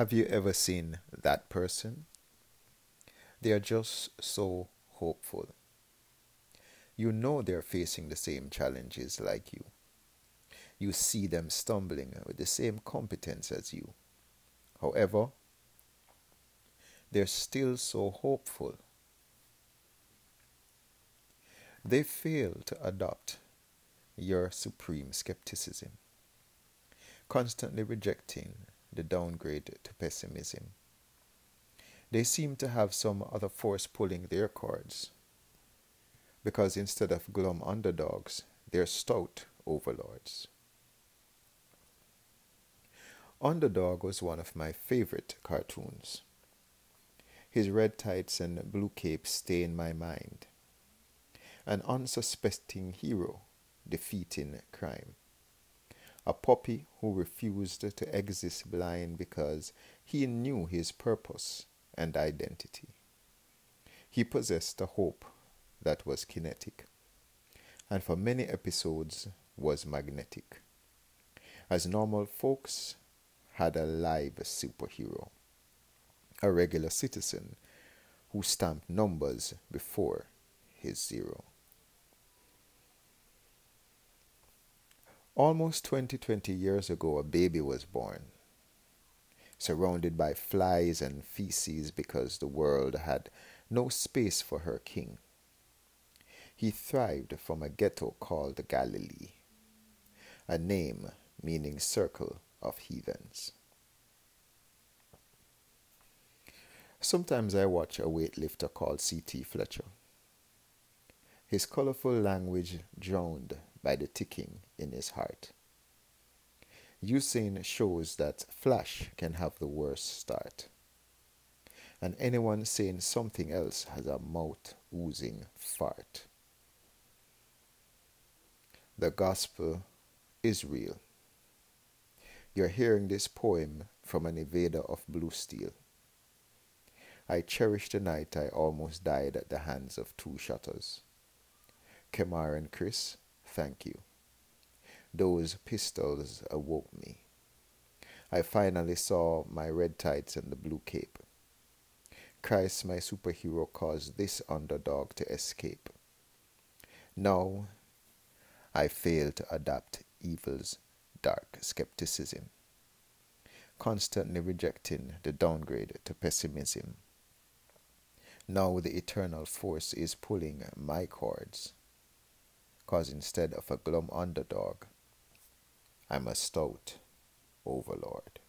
Have you ever seen that person? They are just so hopeful. You know they're facing the same challenges like you. You see them stumbling with the same competence as you. However, they're still so hopeful. They fail to adopt your supreme skepticism, constantly rejecting the downgrade to pessimism. They seem to have some other force pulling their cords, because instead of glum underdogs, they're stout overlords. Underdog was one of my favorite cartoons. His red tights and blue cape stay in my mind. An unsuspecting hero defeating crime. A puppy who refused to exist blind because he knew his purpose and identity. He possessed a hope that was kinetic, and for many episodes was magnetic. As normal folks had a live superhero, a regular citizen who stamped numbers before his zero. Almost 20, 20 years ago, a baby was born, surrounded by flies and feces because the world had no space for her king. He thrived from a ghetto called Galilee, a name meaning circle of heathens. Sometimes I watch a weightlifter called C.T. Fletcher. His colorful language drowned by the ticking in his heart. Usain shows that Flash can have the worst start. And anyone saying something else has a mouth oozing fart. The gospel is real. You're hearing this poem from an evader of blue steel. I cherish the night I almost died at the hands of two shutters. Kemar and Chris, thank you. Those pistols awoke me. I finally saw my red tights and the blue cape. Christ, my superhero, caused this underdog to escape. Now I fail to adapt evil's dark skepticism, constantly rejecting the downgrade to pessimism. Now the eternal force is pulling my cords, cause instead of a glum underdog, I'm a stout overlord.